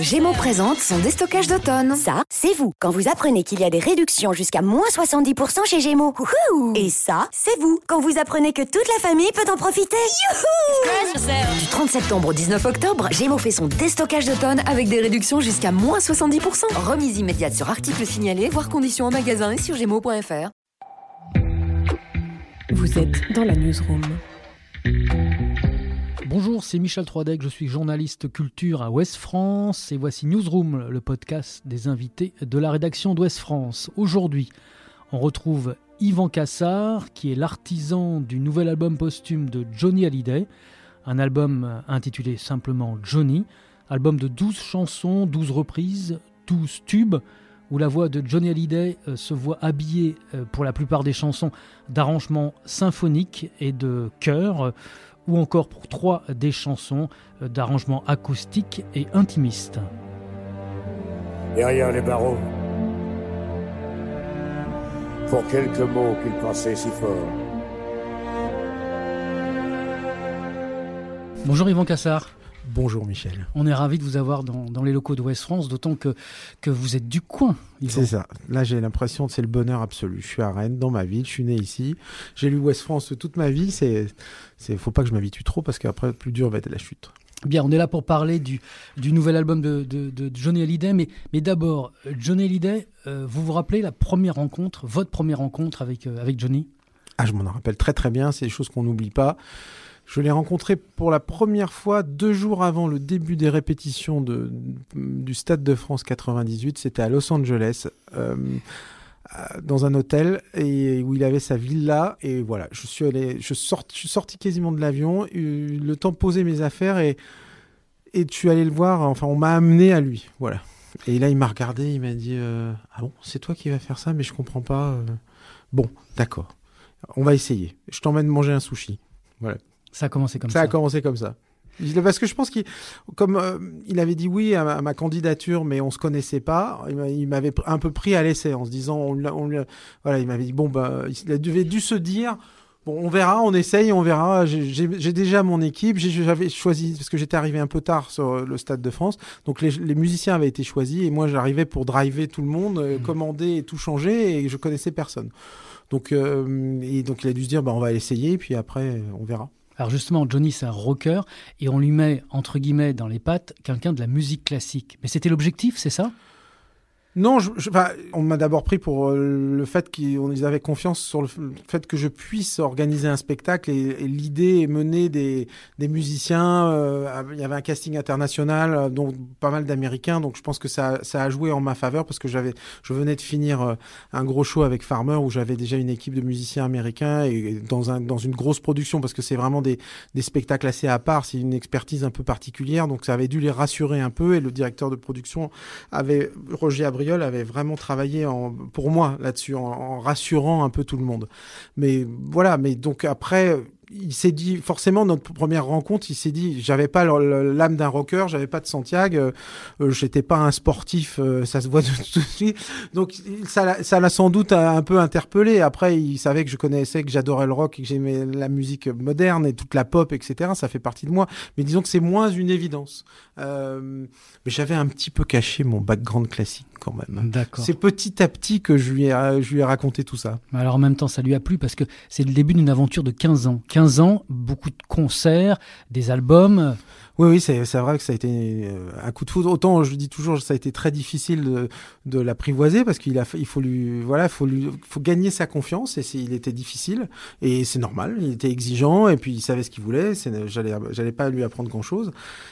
Gémeaux présente son déstockage d'automne. Ça, c'est vous. Quand vous apprenez qu'il y a des réductions jusqu'à moins 70% chez Gémeaux. Et ça, c'est vous. Quand vous apprenez que toute la famille peut en profiter. Du 30 septembre au 19 octobre, Gémeaux fait son déstockage d'automne avec des réductions jusqu'à moins 70%. Remise immédiate sur articles signalés, voire conditions en magasin et sur gémeaux.fr. Vous êtes dans la newsroom. Bonjour, c'est Michel Troidec, je suis journaliste culture à Ouest France et voici Newsroom, le podcast des invités de la rédaction d'Ouest France. Aujourd'hui, on retrouve Yvan Cassard, qui est l'artisan du nouvel album posthume de Johnny Hallyday, un album intitulé simplement Johnny, album de 12 chansons, 12 reprises, 12 tubes, où la voix de Johnny Hallyday euh, se voit habillée euh, pour la plupart des chansons d'arrangements symphoniques et de chœurs ou encore pour trois des chansons euh, d'arrangement acoustique et intimiste. Derrière les barreaux, pour quelques mots qu'il pensait si fort. Bonjour Yvan Cassard. Bonjour Michel. On est ravi de vous avoir dans, les locaux d'Ouest France, d'autant que, que vous êtes du coin. C'est ça. Là, j'ai l'impression que c'est le bonheur absolu. Je suis à Rennes, dans ma ville, je suis né ici. J'ai lu Ouest France toute ma vie. C'est, c'est, faut pas que je m'habitue trop parce qu'après, plus dur va être la chute. Bien, on est là pour parler du, du nouvel album de, de, Johnny Hallyday, mais, mais d'abord, Johnny Hallyday, euh, vous vous rappelez la première rencontre, votre première rencontre avec, euh, avec Johnny? Ah, je m'en rappelle très très bien, c'est des choses qu'on n'oublie pas. Je l'ai rencontré pour la première fois deux jours avant le début des répétitions de, du Stade de France 98. C'était à Los Angeles. Euh, dans un hôtel et où il avait sa villa et voilà je suis allé je, suis sorti quasiment de l'avion le temps de poser mes affaires et et je suis allé le voir enfin on m'a amené à lui voilà et là il m'a regardé il m'a dit euh, ah bon c'est toi qui vas faire ça mais je comprends pas euh. bon d'accord on va essayer je t'emmène manger un sushi voilà ça a commencé comme ça. Ça a commencé comme ça. Parce que je pense qu'il, comme euh, il avait dit oui à ma, candidature, mais on se connaissait pas, il m'avait un peu pris à l'essai en se disant, on, voilà, il m'avait dit bon bah, il avait dû se dire. Bon, on verra, on essaye, on verra. J'ai déjà mon équipe. J'avais choisi parce que j'étais arrivé un peu tard sur le Stade de France, donc les, musiciens avaient été choisis et moi j'arrivais pour driver tout le monde, euh, mmh. commander et tout changer et je connaissais personne. Donc, euh, et donc il a dû se dire bah on va essayer puis après on verra. Alors justement, Johnny, c'est un rocker, et on lui met, entre guillemets, dans les pattes, quelqu'un de la musique classique. Mais c'était l'objectif, c'est ça? Non, je, on m'a d'abord pris pour euh, le fait qu'ils avaient confiance sur le fait que je puisse organiser un spectacle et, l'idée est menée des, des musiciens. Euh, il y avait un casting international, euh, dont pas mal d'Américains, donc je pense que ça, ça, a joué en ma faveur parce que j'avais, je venais de finir un gros show avec Farmer où j'avais déjà une équipe de musiciens américains et dans, un, dans une grosse production parce que c'est vraiment des, des spectacles assez à part, c'est une expertise un peu particulière, donc ça avait dû les rassurer un peu et le directeur de production avait Roger Avait vraiment travaillé pour moi là-dessus, en, rassurant un peu tout le monde. Mais voilà, mais donc après, il s'est dit forcément notre première rencontre, il s'est dit j'avais pas l'âme d'un rocker, j'avais pas de Santiago, euh, euh, j'étais pas un sportif, euh, ça se voit de tout de suite. Donc ça ça l'a sans doute un peu interpellé. Après il savait que je connaissais que j'adorais le rock et que j'aimais la musique moderne et toute la pop etc. Ça fait partie de moi. Mais disons que c'est moins une évidence. mais j'avais un petit peu caché mon background classique quand même. D'accord. C'est petit à petit que je lui ai je lui ai raconté tout ça. Alors en même temps ça lui a plu parce que c'est le début d'une aventure de 15 ans. 15 ans, beaucoup de concerts, des albums. Oui, oui, c'est vrai que ça a été euh, un coup de foudre. Autant, je dis toujours, ça a été très difficile de, de l'apprivoiser parce qu'il a, il faut lui, voilà, faut lui, faut gagner sa confiance et il était difficile et c'est normal. Il était exigeant et puis il savait ce qu'il voulait. J'allais, j'allais pas lui apprendre grand chose.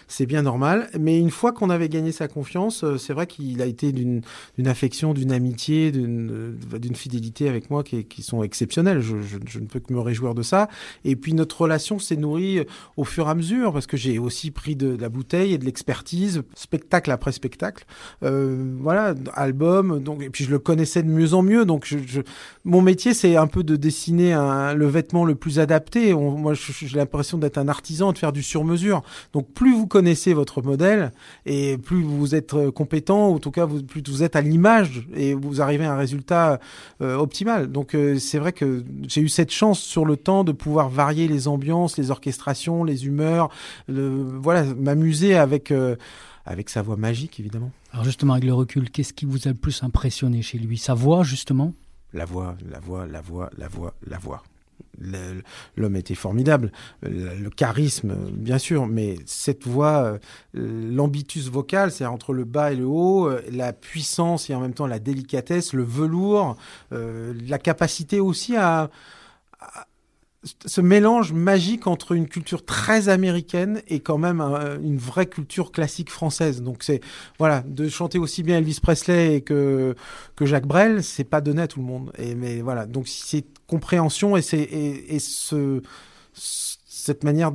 C'est bien normal. Mais une fois qu'on avait gagné sa confiance, euh, c'est vrai qu'il a été d'une, affection, d'une amitié, d'une, d'une fidélité avec moi qui, qui sont exceptionnelles. Je, je, je, ne peux que me réjouir de ça. Et puis notre relation s'est nourrie au fur et à mesure parce que j'ai aussi pris de, la bouteille et de l'expertise, spectacle après spectacle. Euh, voilà, album. Donc, et puis je le connaissais de mieux en mieux. Donc, je, mon métier, c'est un peu de dessiner un, le vêtement le plus adapté. moi, j'ai l'impression d'être un artisan, de faire du sur-mesure. Donc, plus vous connaissez votre modèle et plus vous êtes euh, compétent, ou en tout cas, vous, plus vous êtes à l'image et vous arrivez à un résultat euh, optimal. Donc, euh, c'est vrai que j'ai eu cette chance sur le temps de pouvoir varier les ambiances, les orchestrations, les humeurs. Le, voilà, m'amuser avec euh, avec sa voix magique évidemment. Alors justement, avec le recul, qu'est-ce qui vous a le plus impressionné chez lui? Sa voix, justement? La voix, la voix, la voix, la voix, la voix. L'homme était formidable, le, charisme, bien sûr, mais cette voix, euh, l'ambitus vocal, c'est entre le bas et le haut, euh, la puissance et en même temps la délicatesse, le velours, la capacité aussi à ce mélange magique entre une culture très américaine et quand même une vraie culture classique française. Donc c'est voilà de chanter aussi bien Elvis Presley que que Jacques Brel, c'est pas donné à tout le monde. Et mais voilà donc c'est compréhension et c'est et, et ce cette manière,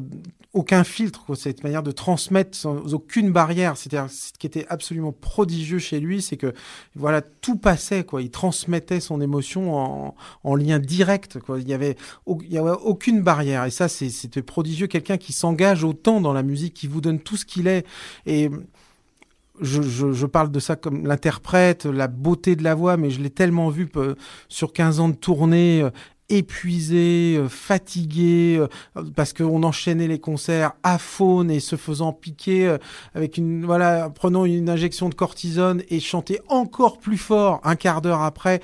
aucun filtre, cette manière de transmettre sans aucune barrière. C'est-à-dire, ce qui était absolument prodigieux chez lui, c'est que voilà, tout passait, quoi. Il transmettait son émotion en, en lien direct, quoi. Il y avait, y avait aucune barrière. Et ça, c'était prodigieux. Quelqu'un qui s'engage autant dans la musique, qui vous donne tout ce qu'il est. Et je, je, je, parle de ça comme l'interprète, la beauté de la voix, mais je l'ai tellement vu euh, sur 15 ans de tournée, euh, épuisé, euh, fatigué, euh, parce qu'on enchaînait les concerts à faune et se faisant piquer euh, avec une voilà, prenant une injection de cortisone et chanter encore plus fort un quart d'heure après.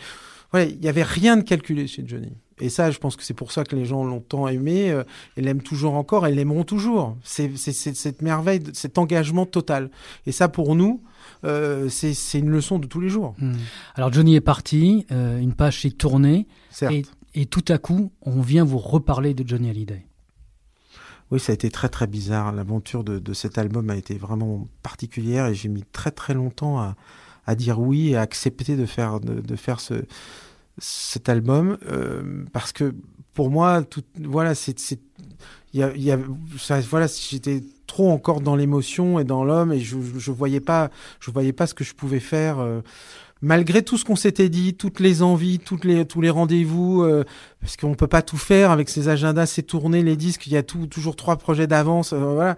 Voilà, il n'y avait rien de calculé chez Johnny. Et ça, je pense que c'est pour ça que les gens l'ont tant aimé et l'aiment toujours encore et l'aimeront toujours. C'est cette merveille, cet engagement total. Et ça, pour nous, euh, c'est une leçon de tous les jours. Hmm. Alors Johnny est parti, une page s'est tournée. Certes et tout à coup, on vient vous reparler de Johnny Hallyday. Oui, ça a été très très bizarre. L'aventure de, cet album a été vraiment particulière et j'ai mis très très longtemps à, dire oui et à accepter de faire, de, faire ce, cet album euh, parce que pour moi, voilà, c'est, voilà, j'étais trop encore dans l'émotion et dans l'homme et je, je voyais pas, voyais pas ce que je pouvais faire. Euh, malgré tout ce qu'on s'était dit, toutes les envies, toutes les, tous les rendez-vous, euh, parce qu'on peut pas tout faire avec ces agendas, ces tournées, les disques, il y a toujours trois projets d'avance, euh, voilà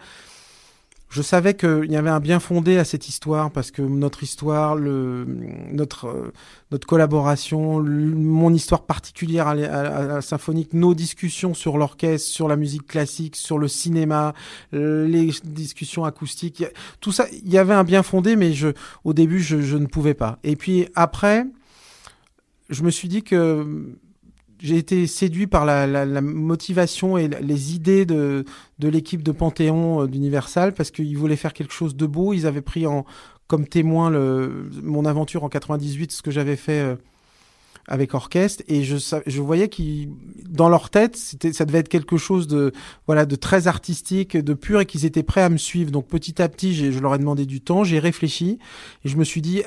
je savais qu'il y avait un bien fondé à cette histoire parce que notre histoire, le, notre, euh, notre collaboration, mon histoire particulière à, la symphonique, nos discussions sur l'orchestre, sur la musique classique, sur le cinéma, les discussions acoustiques, tout ça, il y avait un bien fondé, mais je, au début, je ne pouvais pas. Et puis après, je me suis dit que j'ai été séduit par la, la, la, motivation et les idées de, de l'équipe de Panthéon euh, d'Universal parce qu'ils voulaient faire quelque chose de beau. Ils avaient pris en, comme témoin le, mon aventure en 98, ce que j'avais fait euh, avec orchestre, et je, je voyais qu'ils, dans leur tête, ça devait être quelque chose de, voilà, de très artistique, de pur, et qu'ils étaient prêts à me suivre. Donc petit à petit, je leur ai demandé du temps, j'ai réfléchi, et je me suis dit,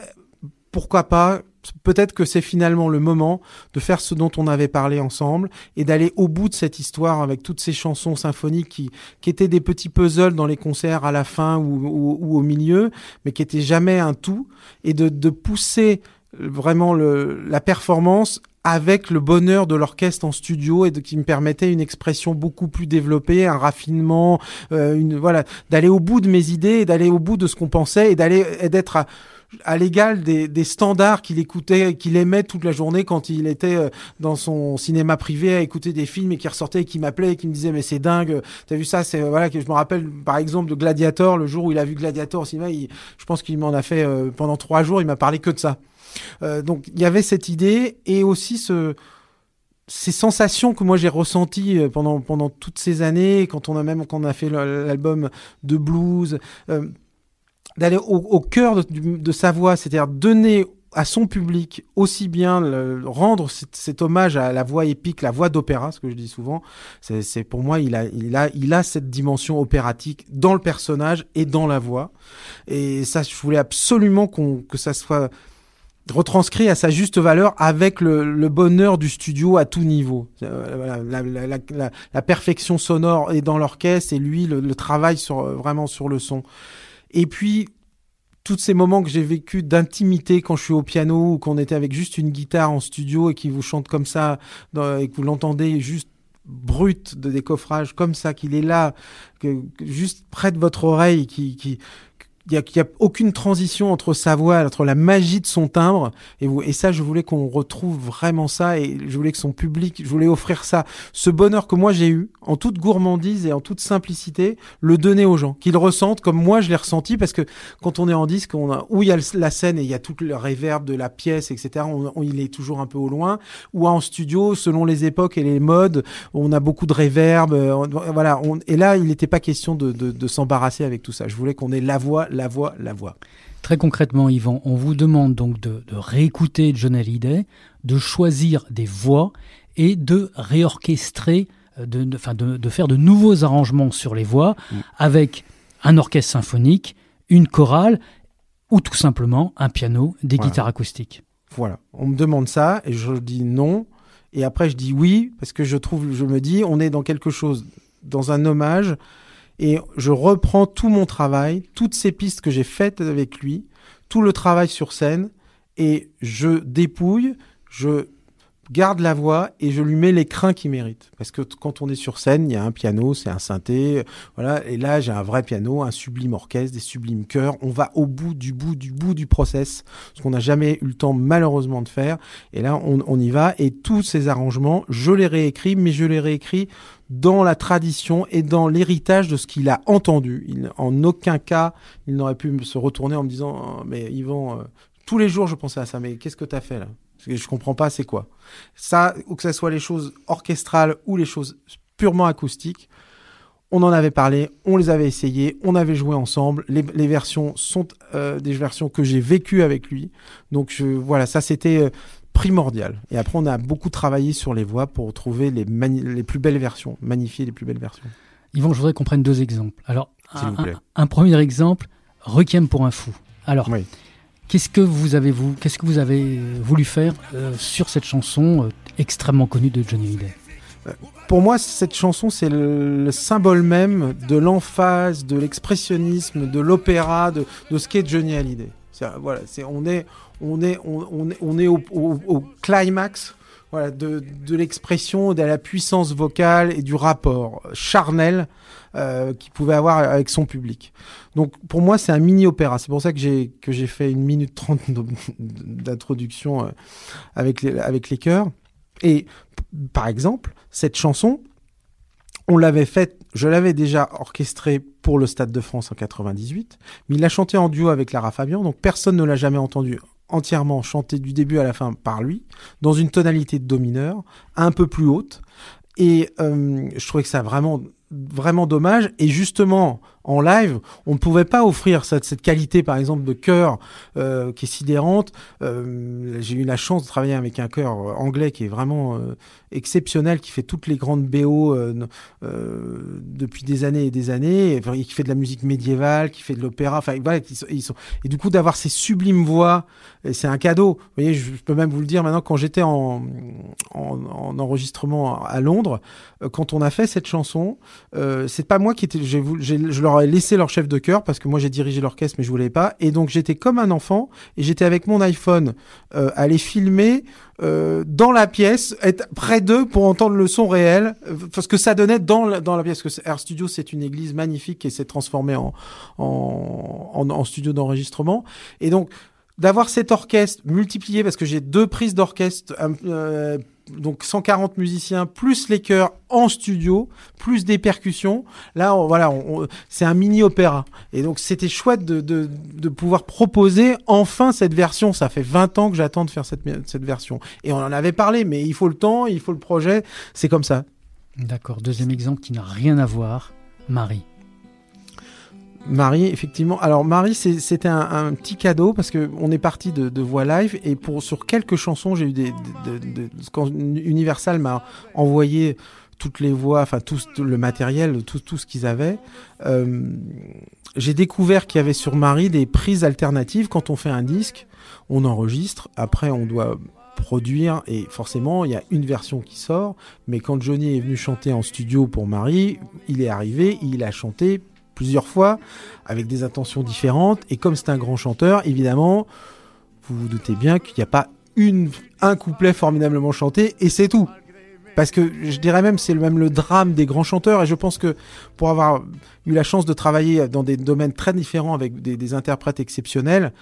pourquoi pas peut-être que c'est finalement le moment de faire ce dont on avait parlé ensemble et d'aller au bout de cette histoire avec toutes ces chansons symphoniques qui, qui étaient des petits puzzles dans les concerts à la fin ou, ou, au milieu, mais qui étaient jamais un tout, et de, de pousser vraiment le, la performance avec le bonheur de l'orchestre en studio et de, qui me permettait une expression beaucoup plus développée, un raffinement, euh, une voilà, d'aller au bout de mes idées, d'aller au bout de ce qu'on pensait et d'aller d'être à à l'égal des, des, standards qu'il écoutait, qu'il aimait toute la journée quand il était euh, dans son cinéma privé à écouter des films et qui ressortait et qui m'appelait et qui me disait mais c'est dingue, t'as vu ça, c'est voilà que je me rappelle par exemple de Gladiator, le jour où il a vu Gladiator au cinéma, il, je pense qu'il m'en a fait euh, pendant trois jours, il m'a parlé que de ça. Euh, donc il y avait cette idée et aussi ce ces sensations que moi j'ai ressenties pendant pendant toutes ces années quand on a même quand on a fait l'album de blues euh, d'aller au, cœur de, sa voix, c'est-à-dire donner à son public aussi bien le, rendre cet, hommage à la voix épique, la voix d'opéra, ce que je dis souvent. C'est pour moi, il a, il a, il a cette dimension opératique dans le personnage et dans la voix. Et ça, je voulais absolument qu'on que ça soit retranscrit à sa juste valeur avec le, bonheur du studio à tout niveau. Euh, la, la, la, la perfection sonore est dans l'orchestre et lui le, travail sur vraiment sur le son. Et puis, tous ces moments que j'ai vécu d'intimité quand je suis au piano ou qu'on était avec juste une guitare en studio et qui vous chante comme ça et que vous l'entendez juste brut de décoffrage comme ça, qu'il est là, que, juste près de votre oreille, qui, qui, il y a, a aucune transition entre sa voix, entre la magie de son timbre et, ça, je voulais qu'on retrouve vraiment ça et je voulais que son public, je voulais offrir ça, ce bonheur que moi j'ai eu en toute gourmandise et en toute simplicité, le donner aux gens, qu'ils ressentent comme moi je l'ai ressenti parce que quand on est en disque, on a, où il y a la scène et il y a tout le réverb de la pièce, etc. On, on, il est toujours un peu au loin. Ou en studio, selon les époques et les modes, on a beaucoup de réverb. euh, voilà. Et là, il n'était pas question de, de, de s'embarrasser avec tout ça. Je voulais qu'on ait la voix, la voix, la voix. Très concrètement, Yvan, on vous demande donc de, de réécouter John Hallyday, de choisir des voix et de réorchestrer, euh, de, de, enfin de, de faire de nouveaux arrangements sur les voix Mm. avec un orchestre symphonique, une chorale ou tout simplement un piano, des Voilà. guitares acoustiques. Voilà. On me demande ça et je dis non. Et après, je dis oui parce que je trouve, je me dis, on est dans quelque chose, dans un hommage. Et je reprends tout mon travail, toutes ces pistes que j'ai faites avec lui, tout le travail sur scène, et je dépouille, je garde la voix et je lui mets les crins qu'il mérite. Parce que quand on est sur scène, il y a un piano, c'est un synthé, euh, voilà. Et là, j'ai un vrai piano, un sublime orchestre, des sublimes chœurs. On va au bout du bout du bout du process, ce qu'on n'a jamais eu le temps malheureusement de faire. Et là, on, on y va. Et tous ces arrangements, je les réécris, mais je les réécris dans la tradition et dans l'héritage de ce qu'il a entendu. En aucun cas, il n'aurait pu se retourner en me disant, Oh, mais Yvan, euh, tous les jours, je pensais à ça, mais qu'est-ce que tu as fait là? Je comprends pas, c'est quoi? Ça, ou que ce soit les choses orchestrales ou les choses purement acoustiques, on en avait parlé, on les avait essayés, on avait joué ensemble. Les, versions sont euh, des versions que j'ai vécues avec lui. Donc je, voilà, ça c'était euh, primordial. Et après, on a beaucoup travaillé sur les voix pour trouver les, plus belles versions, magnifier les plus belles versions. Yvan, je voudrais qu'on prenne deux exemples. Alors, S'il un, vous plaît. un- un premier exemple, Requiem pour un fou. Alors, Oui. qu'est-ce que vous avez vous, qu'est-ce que vous avez euh, voulu faire euh, sur cette chanson euh, extrêmement connue de Johnny Hallyday? Pour moi, cette chanson, c'est le, le symbole même de l'emphase, de l'expressionnisme, de l'opéra, de, de ce qu'est Johnny Hallyday. Voilà, c'est on est on est on, on est au, au- au climax. Voilà, de, de l'expression, de la puissance vocale et du rapport charnel euh, qu'il pouvait avoir avec son public. Donc pour moi, c'est un mini-opéra. C'est pour ça que j'ai que j'ai fait une minute trente d'introduction euh, avec les, avec les chœurs. Et par exemple, cette chanson, on l'avait faite, je l'avais déjà orchestrée pour le Stade de France en 98, mais il l'a chantée en duo avec Lara Fabian, donc personne ne l'a jamais entendu entièrement chanté du début à la fin par lui, dans une tonalité de do mineur, un peu plus haute. Et euh, je trouvais que ça vraiment vraiment dommage. Et justement, en live, on ne pouvait pas offrir cette, qualité, par exemple, de chœur euh, qui est sidérante. Euh, J'ai eu la chance de travailler avec un chœur euh, anglais qui est vraiment euh, exceptionnel, qui fait toutes les grandes BO euh, euh, depuis des années et des années, et qui fait de la musique médiévale, qui fait de l'opéra. Enfin, voilà, ils sont. Et du coup, d'avoir ces sublimes voix, c'est un cadeau. Vous voyez, je, je peux même vous le dire maintenant, quand j'étais en, en, en enregistrement à Londres, quand on a fait cette chanson, c'est pas moi qui était, voulu- j'ai- je leur ai laissé leur chef de chœur parce que moi j'ai dirigé l'orchestre mais je voulais pas et donc j'étais comme un enfant et j'étais avec mon iPhone euh, à filmer euh, dans la pièce, être près d'eux pour entendre le son réel, euh, parce que ça donnait dans la, dans la pièce. Parce que Air Studio c'est une église magnifique qui s'est transformée en, en, en, en studio d'enregistrement et donc d'avoir cet orchestre multiplié parce que j'ai deux prises d'orchestre euh, donc 140 musiciens plus les chœurs en studio plus des percussions. Là voilà c'est un mini opéra. Et donc c'était chouette de, de, de pouvoir proposer enfin cette version. Ça fait 20 ans que j'attends de faire cette, cette version. Et on en avait parlé mais il faut le temps il faut le projet. C'est comme ça. D'accord. Deuxième exemple qui n'a rien à voir, Marie. Marie, effectivement. Alors Marie, c'était un, un petit cadeau parce que on est parti de, de voix live et pour sur quelques chansons, j'ai eu des, de, de- quand Universal m'a envoyé toutes les voix, enfin tout le matériel, tout, tout ce qu'ils avaient. euh, j'ai découvert qu'il y avait sur Marie des prises alternatives. Quand on fait un disque, on enregistre. Après, on doit produire et forcément il y a une version qui sort mais quand Johnny est venu chanter en studio pour Marie il est arrivé il a chanté plusieurs fois avec des intentions différentes. Et comme c'est un grand chanteur évidemment vous vous doutez bien qu'il n'y a pas un couplet formidablement chanté et c'est tout. Parce que je dirais même c'est même le drame des grands chanteurs. Et je pense que pour avoir eu la chance de travailler dans des domaines très différents avec des interprètes exceptionnels,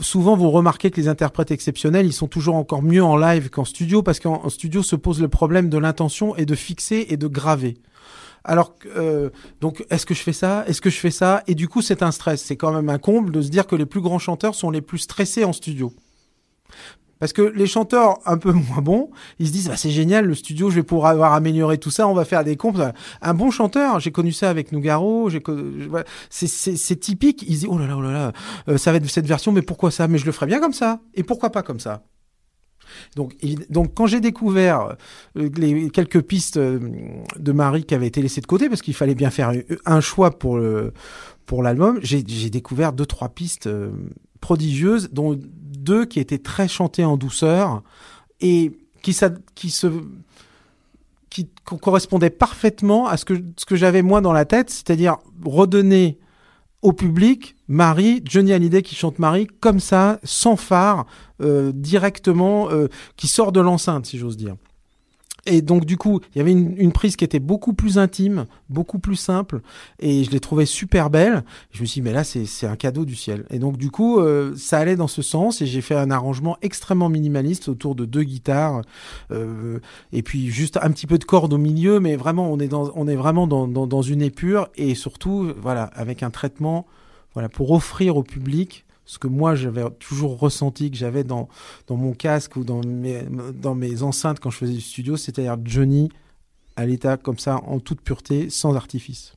souvent vous remarquez que les interprètes exceptionnels, ils sont toujours encore mieux en live qu'en studio parce qu'en studio se pose le problème de l'intention et de fixer et de graver. Alors, euh, donc, est-ce que je fais ça? Est-ce que je fais ça? Et du coup, c'est un stress. C'est quand même un comble de se dire que les plus grands chanteurs sont les plus stressés en studio. Parce que les chanteurs un peu moins bons, ils se disent bah, c'est génial le studio, je vais pouvoir avoir amélioré tout ça, on va faire des comptes. Un bon chanteur, j'ai connu ça avec Nougaro, c'est typique. Ils disent oh là là oh là là, euh, ça va être cette version, mais pourquoi ça? Mais je le ferai bien comme ça. Et pourquoi pas comme ça? Donc, donc quand j'ai découvert euh, les quelques pistes euh, de Marie qui avaient été laissées de côté parce qu'il fallait bien faire un choix pour le pour l'album, j'ai découvert deux trois pistes prodigieuses dont deux qui étaient très chantés en douceur et qui, qui se qui correspondaient parfaitement à ce que, ce que j'avais moi dans la tête, c'est-à-dire redonner au public Marie, Johnny Hallyday qui chante Marie comme ça, sans phare, euh, directement, euh, qui sort de l'enceinte, si j'ose dire. Et donc du coup, il y avait une, prise qui était beaucoup plus intime, beaucoup plus simple, et je l'ai trouvée super belle. Je me suis dit, mais là, c'est un cadeau du ciel. Et donc du coup, euh, ça allait dans ce sens, et j'ai fait un arrangement extrêmement minimaliste autour de deux guitares, euh, et puis juste un petit peu de cordes au milieu, mais vraiment, on est, dans, on est vraiment dans, dans, dans une épure, et surtout, voilà, avec un traitement, voilà, pour offrir au public ce que moi j'avais toujours ressenti que j'avais dans, mon casque ou dans mes, dans mes enceintes quand je faisais du studio, c'est-à-dire Johnny à l'état comme ça, en toute pureté, sans artifice.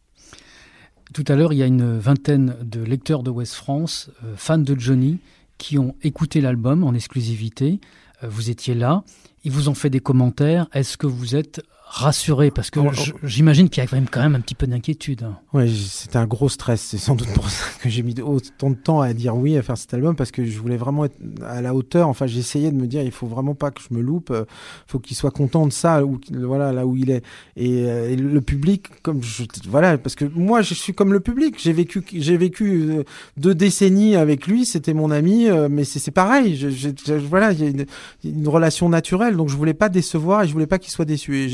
Tout à l'heure, il y a une vingtaine de lecteurs de West France, euh, fans de Johnny, qui ont écouté l'album en exclusivité. Euh, vous étiez là, ils vous ont fait des commentaires. Est-ce que vous êtes rassuré parce que j'imagine qu'il y a quand même, quand même un petit peu d'inquiétude. Oui, c'était un gros stress. C'est sans doute pour ça que j'ai mis autant de temps à dire oui à faire cet album parce que je voulais vraiment être à la hauteur. Enfin, j'essayais de me dire il faut vraiment pas que je me loupe. Il euh, faut qu'il soit content de ça, ou voilà là où il est. Euh, et, le public, comme je, voilà, parce que moi je suis comme le public. J'ai vécu, j'ai vécu euh, deux décennies avec lui. C'était mon ami, mais c'est pareil. Je, voilà, il y a une, une, relation naturelle, donc je voulais pas décevoir et je voulais pas qu'il soit déçu. Et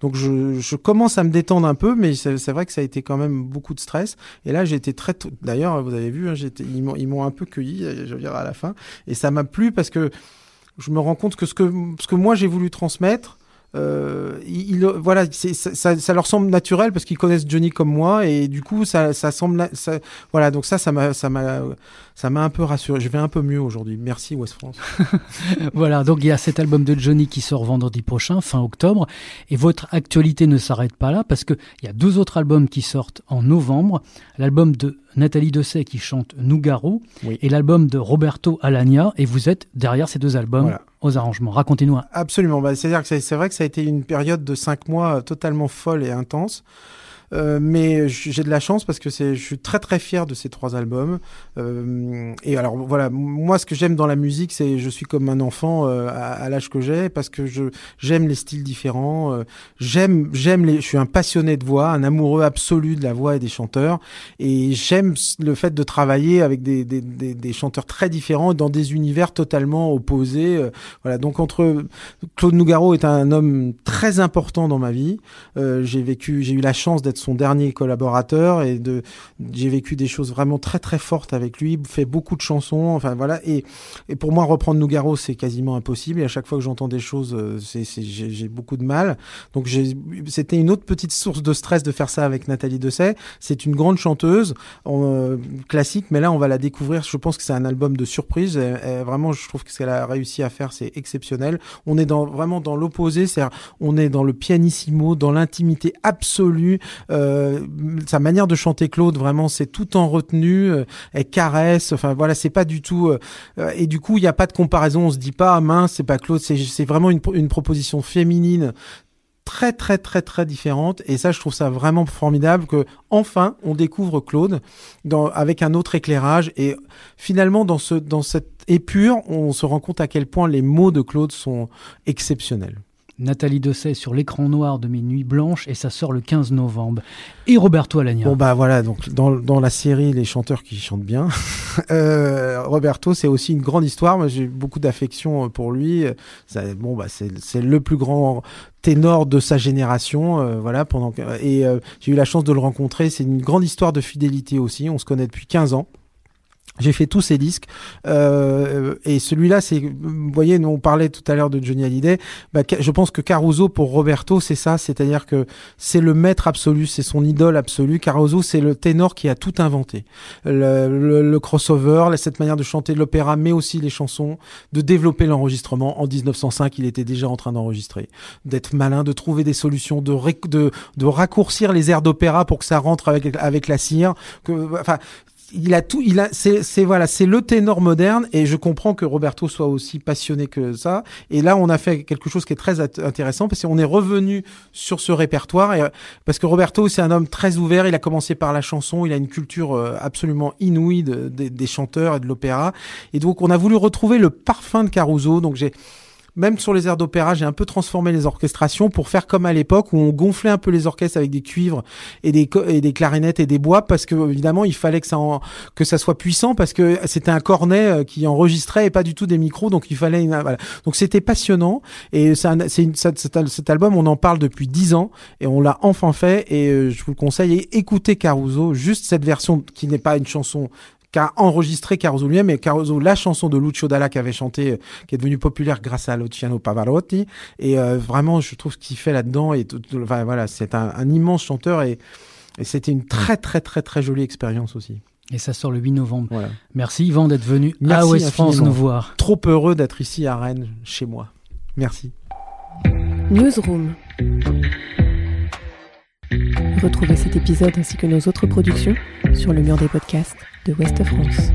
donc je, je, commence à me détendre un peu, mais c'est vrai que ça a été quand même beaucoup de stress. Et là, j'ai été très. D'ailleurs, vous avez vu, hein, ils m'ont un peu cueilli, je veux dire, à la fin. Et ça m'a plu parce que je me rends compte que ce que, ce que moi j'ai voulu transmettre, euh, il, voilà, ça, ça, leur semble naturel parce qu'ils connaissent Johnny comme moi et du coup ça, ça semble, ça, voilà, donc ça, ça m'a, ça m'a, ça m'a un peu rassuré. Je vais un peu mieux aujourd'hui. Merci West France. voilà, donc il y a cet album de Johnny qui sort vendredi prochain, fin octobre, et votre actualité ne s'arrête pas là parce que il y a deux autres albums qui sortent en novembre. L'album de Nathalie Dessay qui chante Nougaro et l'album de Roberto Alagna et vous êtes derrière ces deux albums arrangements. Racontez-nous. Absolument. Bah, C'est-à-dire que c'est vrai que ça a été une période de cinq mois totalement folle et intense. Euh, mais j'ai de la chance parce que c'est, je suis très très fier de ces trois albums. Euh, et alors voilà, moi ce que j'aime dans la musique, c'est je suis comme un enfant euh, à, l'âge que j'ai parce que je j'aime les styles différents. Euh, j'aime j'aime les, je suis un passionné de voix, un amoureux absolu de la voix et des chanteurs. Et j'aime le fait de travailler avec des, des, des, des, chanteurs très différents dans des univers totalement opposés. voilà, donc entre Claude Nougaro est un homme très important dans ma vie. j'ai vécu, j'ai eu la chance d'être son dernier collaborateur et de j'ai vécu des choses vraiment très très fortes avec lui, fait beaucoup de chansons, enfin voilà et, et pour moi reprendre Nougaro c'est quasiment impossible et à chaque fois que j'entends des choses euh, c'est, j'ai, beaucoup de mal. Donc c'était une autre petite source de stress de faire ça avec Nathalie Dessay. C'est une grande chanteuse euh, classique mais là on va la découvrir, je pense que c'est un album de surprise et, vraiment je trouve que ce qu'elle a réussi à faire c'est exceptionnel. On est dans vraiment dans l'opposé, c'est on est dans le pianissimo, dans l'intimité absolue, sa manière de chanter Claude, vraiment, c'est tout en retenue. Euh, elle caresse. Enfin voilà, c'est pas du tout. Euh, et du coup, il n'y a pas de comparaison. On se dit pas, ah, mince, c'est pas Claude. C'est vraiment une, une proposition féminine très très très très différente et ça je trouve ça vraiment formidable que enfin on découvre Claude avec un autre éclairage et finalement dans ce dans cette épure on se rend compte à quel point les mots de Claude sont exceptionnels. Nathalie Dessay sur l'écran noir de Mes Nuits Blanches et ça sort le 15 novembre. Et Roberto Alagna. Bon bah voilà, donc dans, dans la série Les chanteurs qui chantent bien, euh, Roberto c'est aussi une grande histoire, j'ai beaucoup d'affection pour lui. Bon bah c'est le plus grand ténor de sa génération, euh, voilà pendant et euh, j'ai eu la chance de le rencontrer. C'est une grande histoire de fidélité aussi. On se connaît depuis 15 ans. J'ai fait tous ces disques euh, et celui-là, c'est, vous voyez, nous on parlait tout à l'heure de Johnny Hallyday. Bah, je pense que Caruso pour Roberto, c'est ça, c'est-à-dire que c'est le maître absolu, c'est son idole absolue. Caruso, c'est le ténor qui a tout inventé, le, le, crossover, cette manière de chanter de l'opéra, mais aussi les chansons, de développer l'enregistrement. En 1905, il était déjà en train d'enregistrer, d'être malin, de trouver des solutions, de, de, de raccourcir les airs d'opéra pour que ça rentre avec avec la cire. Que, enfin, il a tout, il a, c'est, voilà, c'est le ténor moderne et je comprends que Roberto soit aussi passionné que ça. Et là, on a fait quelque chose qui est très intéressant parce qu'on est revenu sur ce répertoire et, parce que Roberto, c'est un homme très ouvert. Il a commencé par la chanson, il a une culture euh, absolument inouïe des chanteurs et de l'opéra. Et donc, on a voulu retrouver le parfum de Caruso. Donc, j'ai, même sur les airs d'opéra, j'ai un peu transformé les orchestrations pour faire comme à l'époque où on gonflait un peu les orchestres avec des cuivres et des, et des clarinettes et des bois parce que évidemment il fallait que ça que ça soit puissant parce que c'était un cornet euh, qui enregistrait et pas du tout des micros donc il fallait voilà. donc c'était passionnant et c'est cet album on en parle depuis dix ans et on l'a enfin fait et euh, je vous le conseille écoutez Caruso juste cette version qui n'est pas une chanson qu'a enregistré Caruso lui-même, et Caruso, la chanson de Lucio Dalla qui avait chanté, euh, qui est devenue populaire grâce à Luciano Pavarotti. Et euh, vraiment, je trouve ce qu'il fait là-dedans, et voilà, c'est un, immense chanteur, et, c'était une très très très très jolie expérience aussi. Et ça sort le 8 novembre. Merci Yvan d'être venu à Ouest France nous voir. Trop heureux d'être ici à Rennes, chez moi. Merci. Newsroom. Retrouvez cet épisode ainsi que nos autres productions sur le mur des podcasts de Ouest France.